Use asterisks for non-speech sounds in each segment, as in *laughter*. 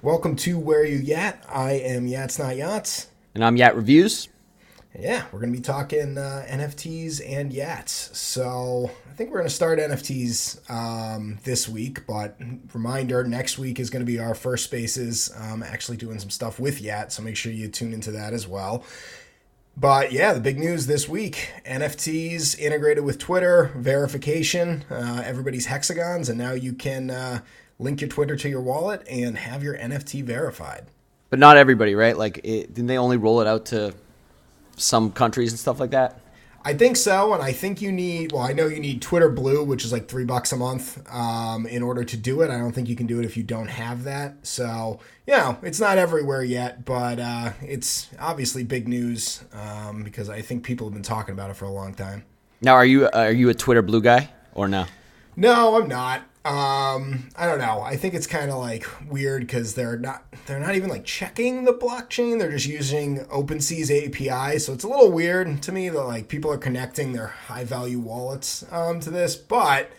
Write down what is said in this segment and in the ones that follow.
Welcome to Where You Yat. I am Yats Not Yachts. And I'm Yat Reviews. Yeah, we're going to be talking uh, NFTs and Yats. So I think we're going to start NFTs um, this week, but reminder next week is going to be our first spaces, um, actually doing some stuff with Yat. So make sure you tune into that as well. But yeah, the big news this week NFTs integrated with Twitter, verification, uh, everybody's hexagons, and now you can. Uh, link your Twitter to your wallet, and have your NFT verified. But not everybody, right? Like, it, didn't they only roll it out to some countries and stuff like that? I think so, and I think you need. Well, I know you need Twitter Blue, which is like three bucks a month, um, in order to do it. I don't think you can do it if you don't have that. So, you know, it's not everywhere yet, but uh, it's obviously big news um, because I think people have been talking about it for a long time. Now, are you are you a Twitter Blue guy or no? No, I'm not. Um, I don't know. I think it's kind of like weird because they're not they're not even like checking the blockchain. They're just using OpenSea's API, so it's a little weird to me that like people are connecting their high value wallets um, to this. But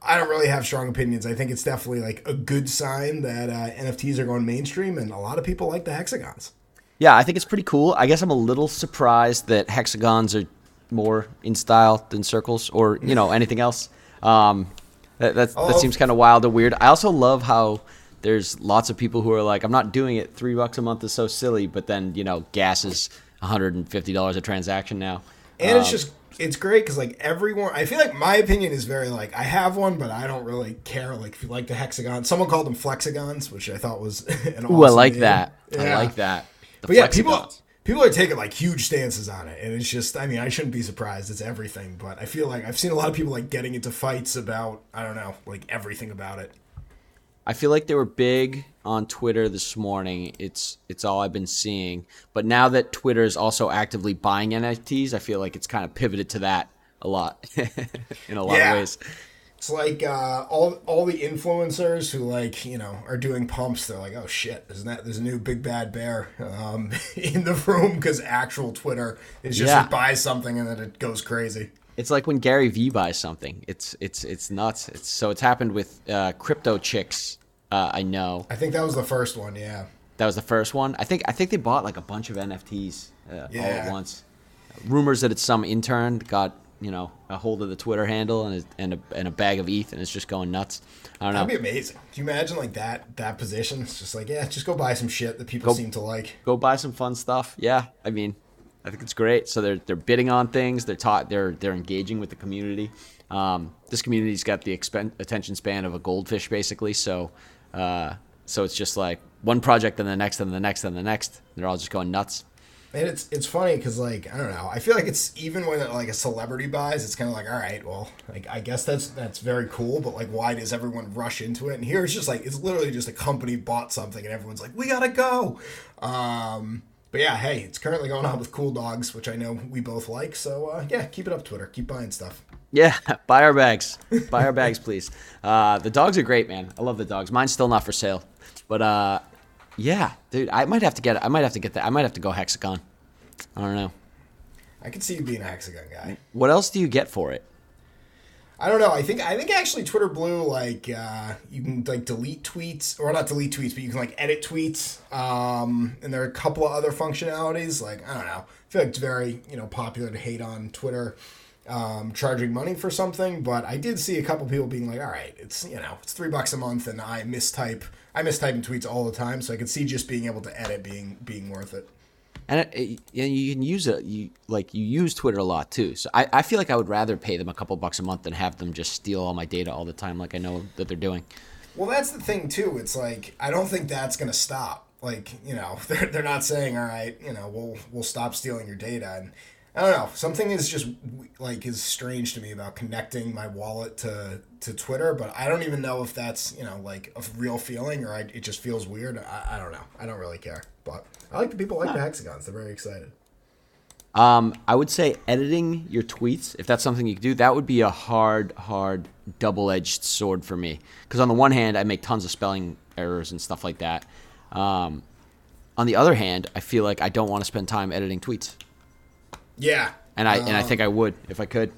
I don't really have strong opinions. I think it's definitely like a good sign that uh, NFTs are going mainstream, and a lot of people like the hexagons. Yeah, I think it's pretty cool. I guess I'm a little surprised that hexagons are more in style than circles or you know anything else. Um, that that, oh. that seems kind of wild and weird. I also love how there's lots of people who are like, I'm not doing it. Three bucks a month is so silly. But then you know, gas is 150 dollars a transaction now. And um, it's just it's great because like everyone, I feel like my opinion is very like I have one, but I don't really care. Like if you like the hexagon, someone called them flexagons, which I thought was *laughs* an awesome Ooh, I like name. that. Yeah. I like that. The but yeah, people people are taking like huge stances on it and it's just i mean i shouldn't be surprised it's everything but i feel like i've seen a lot of people like getting into fights about i don't know like everything about it. I feel like they were big on twitter this morning. It's it's all i've been seeing. But now that twitter is also actively buying nfts i feel like it's kind of pivoted to that a lot *laughs* in a lot yeah. of ways it's like uh, all all the influencers who like you know are doing pumps. They're like, oh shit, there's that there's a new big bad bear um, *laughs* in the room because actual Twitter is just yeah. buys something and then it goes crazy. It's like when Gary Vee buys something. It's it's it's nuts. It's so it's happened with uh, crypto chicks. Uh, I know. I think that was the first one. Yeah. That was the first one. I think I think they bought like a bunch of NFTs uh, yeah. all at once. Rumors that it's some intern got you know a hold of the Twitter handle and a, and a, and a bag of ETH and it's just going nuts. I don't know. That'd be amazing. Do you imagine like that that position? It's just like yeah, just go buy some shit that people go, seem to like. Go buy some fun stuff. Yeah, I mean, I think it's great. So they're they're bidding on things. They're taught. They're they're engaging with the community. Um, this community's got the expen- attention span of a goldfish, basically. So. Uh, so it's just like one project and the next and the next and the next. They're all just going nuts. And it's it's funny because like I don't know, I feel like it's even when like a celebrity buys, it's kind of like all right, well, like I guess that's that's very cool, but like why does everyone rush into it? And here it's just like it's literally just a company bought something and everyone's like we gotta go. Um, but yeah, hey, it's currently going on with Cool Dogs, which I know we both like. So uh, yeah, keep it up, Twitter. Keep buying stuff. Yeah, *laughs* buy our bags. buy our bags, please. Uh, the dogs are great, man. I love the dogs. Mine's still not for sale, but uh, yeah, dude, I might have to get. I might have to get that. I might have to go hexagon. I don't know. I could see you being a hexagon guy. What else do you get for it? I don't know. I think I think actually Twitter Blue like uh, you can like delete tweets or not delete tweets, but you can like edit tweets. Um, and there are a couple of other functionalities. Like I don't know. I feel like it's very you know popular to hate on Twitter um, charging money for something, but I did see a couple people being like, "All right, it's you know it's three bucks a month," and I mistype I mistype in tweets all the time, so I could see just being able to edit being being worth it. And, it, it, and you can use it. You like you use Twitter a lot too. So I, I feel like I would rather pay them a couple bucks a month than have them just steal all my data all the time, like I know that they're doing. Well, that's the thing too. It's like I don't think that's going to stop. Like you know, *laughs* they're they're not saying all right, you know, we'll we'll stop stealing your data. And I don't know. Something is just like is strange to me about connecting my wallet to to Twitter, but I don't even know if that's you know like a real feeling or I, it just feels weird. I, I don't know. I don't really care, but I like the people like the hexagons. They're very excited. Um, I would say editing your tweets, if that's something you could do, that would be a hard, hard double-edged sword for me. Because on the one hand, I make tons of spelling errors and stuff like that. Um, on the other hand, I feel like I don't want to spend time editing tweets. Yeah. And I um, and I think I would if I could.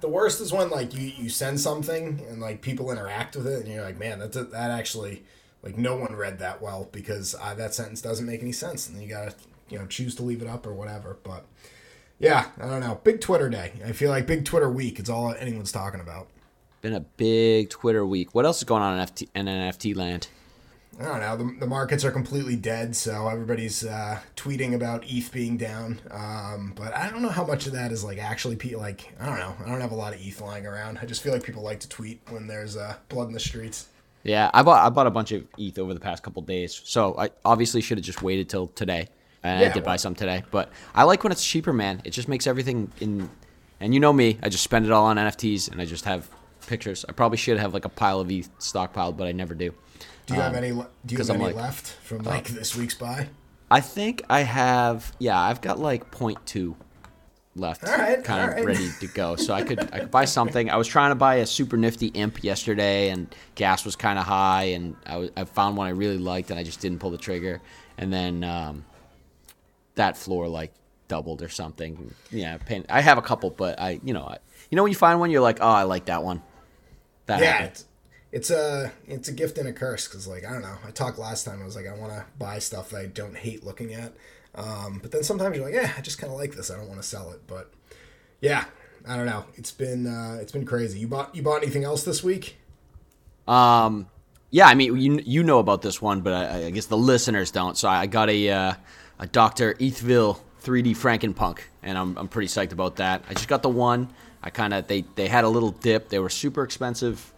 The worst is when like you, you send something and like people interact with it and you're like, man, that that actually like no one read that well because uh, that sentence doesn't make any sense, and you gotta you know choose to leave it up or whatever. But yeah, I don't know. Big Twitter day. I feel like big Twitter week. It's all anyone's talking about. Been a big Twitter week. What else is going on in, FT, in NFT land? I don't know. The, the markets are completely dead, so everybody's uh, tweeting about ETH being down. Um, but I don't know how much of that is like actually pe- like I don't know. I don't have a lot of ETH lying around. I just feel like people like to tweet when there's uh, blood in the streets. Yeah, I bought I bought a bunch of ETH over the past couple days, so I obviously should have just waited till today. And yeah, I did well, buy some today, but I like when it's cheaper, man. It just makes everything in. And you know me, I just spend it all on NFTs, and I just have pictures. I probably should have like a pile of ETH stockpiled, but I never do. Do you um, have any? Do you have any like, left from like uh, this week's buy? I think I have. Yeah, I've got like 0.2 left, kind of right. ready to go. So I could I could buy something. I was trying to buy a super nifty imp yesterday, and gas was kind of high, and I, was, I found one I really liked, and I just didn't pull the trigger. And then um, that floor like doubled or something. Yeah, pain. I have a couple, but I you know I, you know when you find one, you're like, oh, I like that one. That yeah, happened it's a it's a gift and a curse because like I don't know. I talked last time. I was like I want to buy stuff that I don't hate looking at, um, but then sometimes you're like, yeah, I just kind of like this. I don't want to sell it, but yeah, I don't know. It's been uh, it's been crazy. You bought you bought anything else this week? Um, yeah, I mean you you know about this one, but I, I guess the listeners don't. So I got a uh, a Doctor Ethvil 3D Frankenpunk, and I'm I'm pretty psyched about that. I just got the one. I kind of they they had a little dip. They were super expensive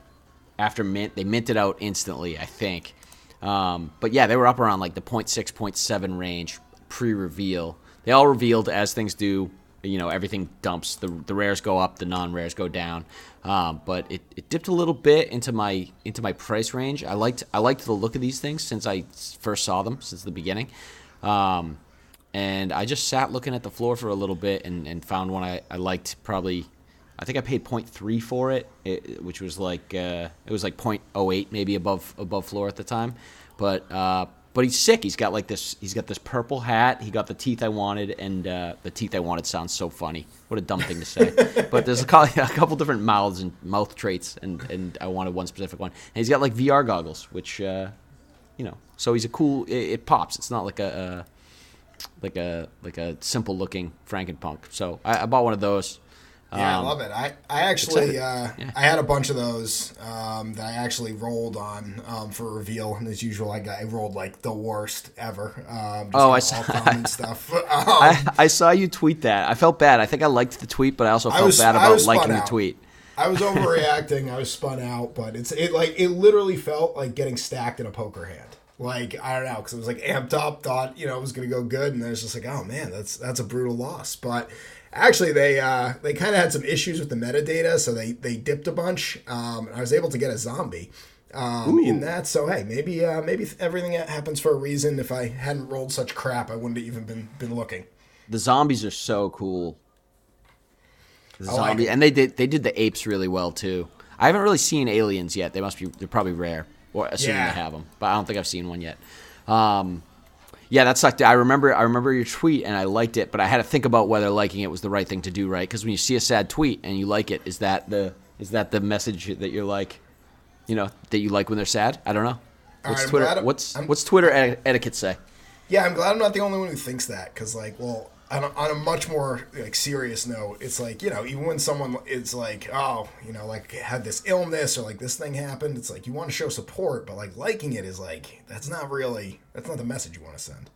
after mint. They minted out instantly, I think. Um, but yeah, they were up around like the 0.6, 0.7 range pre-reveal. They all revealed as things do. You know, everything dumps. The, the rares go up, the non-rares go down. Um, but it, it dipped a little bit into my into my price range. I liked I liked the look of these things since I first saw them since the beginning. Um, and I just sat looking at the floor for a little bit and, and found one I, I liked probably I think I paid 0.3 for it, it which was like uh, it was like 0.08 maybe above above floor at the time. But uh, but he's sick. He's got like this. He's got this purple hat. He got the teeth I wanted, and uh, the teeth I wanted sounds so funny. What a dumb thing to say. *laughs* but there's a, a, couple different mouths and mouth traits, and and I wanted one specific one. And he's got like VR goggles, which uh, you know. So he's a cool. It, it pops. It's not like a, a, like a like a simple looking Frankenpunk. So I, I bought one of those. Yeah, um, I love it. I, I actually uh, yeah. I had a bunch of those um, that I actually rolled on um, for reveal, and as usual, I got I rolled like the worst ever. Um, oh, I saw *laughs* stuff. *laughs* I, um, I, saw you tweet that. I felt bad. I think I liked the tweet, but I also felt I was, bad about liking out. the tweet. I was *laughs* overreacting. I was spun out, but it's it like it literally felt like getting stacked in a poker hand. Like I don't know, because it was like amped up, thought you know it was gonna go good, and then it's just like, oh man, that's that's a brutal loss. But actually they uh, they kind of had some issues with the metadata, so they they dipped a bunch. Um, and I was able to get a zombie um, in that. So hey, maybe uh, maybe everything happens for a reason. If I hadn't rolled such crap, I wouldn't have even been been looking. The zombies are so cool. The zombie, like and they did they did the apes really well too. I haven't really seen aliens yet. They must be they're probably rare, or assuming yeah. they have them. But I don't think I've seen one yet. Um, yeah, that sucked. I remember I remember your tweet and I liked it, but I had to think about whether liking it was the right thing to do, right? Because when you see a sad tweet and you like it, is that the is that the message that you're like, you know, that you like when they're sad? I don't know. What's Twitter? What's I'm, what's Twitter etiquette say? Yeah, I'm glad I'm not the only one who thinks that because, like, well, on a, on a much more like serious note, it's like you know even when someone is like oh you know like had this illness or like this thing happened, it's like you want to show support, but like liking it is like that's not really that's not the message you want to send.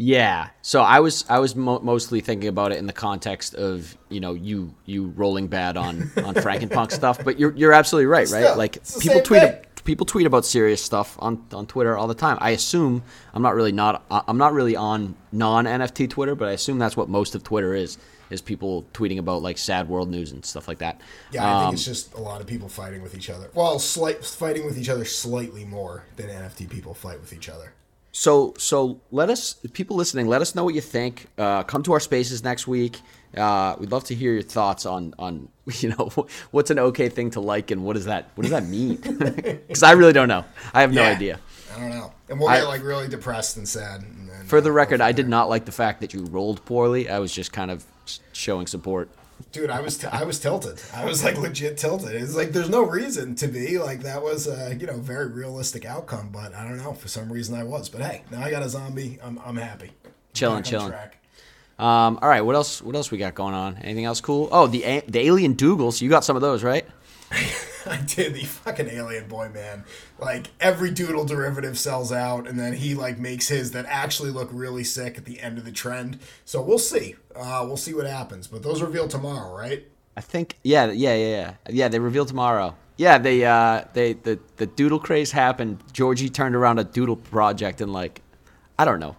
Yeah. So I was I was mo- mostly thinking about it in the context of you know you you rolling bad on on Frankenpunk *laughs* stuff, but you're you're absolutely right, right? like people tweet. People tweet about serious stuff on, on Twitter all the time. I assume I'm not really not I'm not really on non NFT Twitter, but I assume that's what most of Twitter is is people tweeting about like sad world news and stuff like that. Yeah, I um, think it's just a lot of people fighting with each other. Well, slight fighting with each other slightly more than NFT people fight with each other. So so let us people listening, let us know what you think. Uh, come to our spaces next week. Uh, we'd love to hear your thoughts on on *laughs* you know *laughs* what's an okay thing to like and what does that what does that mean? *laughs* Because I really don't know. I have no yeah, idea. I don't know. And we'll get like really depressed and sad. And for the record, I did not like the fact that you rolled poorly. I was just kind of showing support. Dude, I was t- I was tilted. I was like legit tilted. It's like there's no reason to be like that was a you know very realistic outcome, but I don't know for some reason I was. But hey, now I got a zombie. I'm I'm happy. Chilling, chilling. Um, all right, what else? What else we got going on? Anything else cool? Oh, the the alien Doogles. You got some of those, right? *laughs* *laughs* I did the fucking alien boy, man. Like every doodle derivative sells out, and then he like makes his that actually look really sick at the end of the trend. So we'll see. Uh, we'll see what happens. But those reveal tomorrow, right? I think. Yeah, yeah, yeah, yeah. Yeah, they reveal tomorrow. Yeah, they uh, they the the doodle craze happened. Georgie turned around a doodle project in like, I don't know,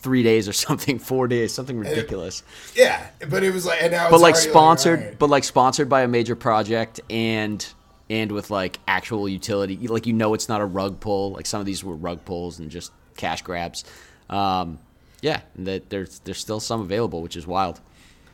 three days or *laughs* something, four days, something ridiculous. It, yeah, but it was like, and now but like sponsored, like, right. but like sponsored by a major project and and with like actual utility. Like you know, it's not a rug pull. Like some of these were rug pulls and just cash grabs. Um, yeah, that there's there's still some available, which is wild.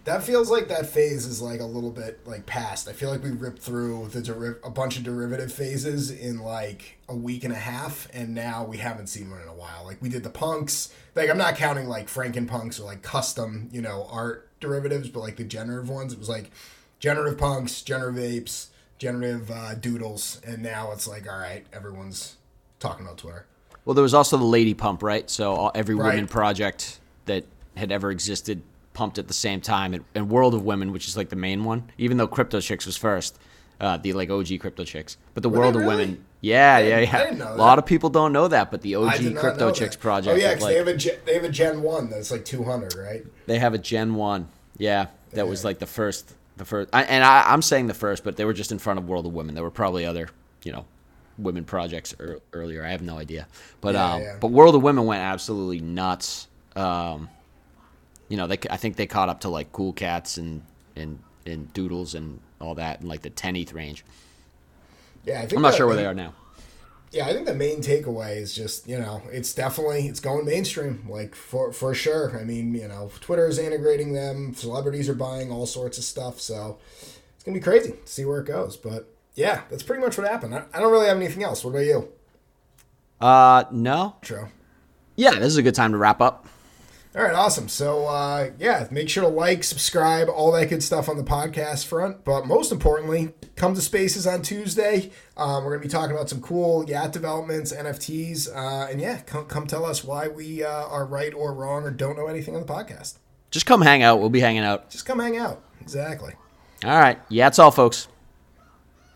That feels like that phase is like a little bit like past. I feel like we ripped through the deri- a bunch of derivative phases in like a week and a half, and now we haven't seen one in a while. Like we did the punks. Like I'm not counting like Franken punks or like custom, you know, art derivatives, but like the generative ones. It was like generative punks, generative apes, generative uh, doodles, and now it's like, all right, everyone's talking about Twitter. Well, there was also the lady pump, right? So every right. women project that had ever existed pumped at the same time, and, World of Women, which is like the main one, even though Crypto Chicks was first, uh, the like OG Crypto Chicks, but the Were World really? of Women, yeah, yeah, yeah. A lot of people don't know that, but the OG Crypto Chicks project. Oh yeah, like, they have a they have a Gen One that's like two hundred, right? They have a Gen One, yeah, that yeah. was like the first, the first, I, and I, I'm saying the first, but they were just in front of World of Women. There were probably other, you know, women projects er, earlier. I have no idea, but yeah, um, yeah. but World of Women went absolutely nuts. Um, you know, they I think they caught up to like Cool Cats and and and Doodles and all that in like the 10th range. Yeah, I think I'm not sure where they are now. Yeah, I think the main takeaway is just you know it's definitely it's going mainstream like for for sure. I mean you know Twitter is integrating them, celebrities are buying all sorts of stuff, so it's gonna be crazy to see where it goes. But yeah, that's pretty much what happened. I, I don't really have anything else. What about you? Uh, no. True. Yeah, this is a good time to wrap up. All right, awesome. So, uh, yeah, make sure to like, subscribe, all that good stuff on the podcast front. But most importantly, come to Spaces on Tuesday. Um, we're going to be talking about some cool Yat developments, NFTs, uh, and yeah, come, come tell us why we uh, are right or wrong or don't know anything on the podcast. Just come hang out. We'll be hanging out. Just come hang out. Exactly. All right. Yeah, that's all, folks.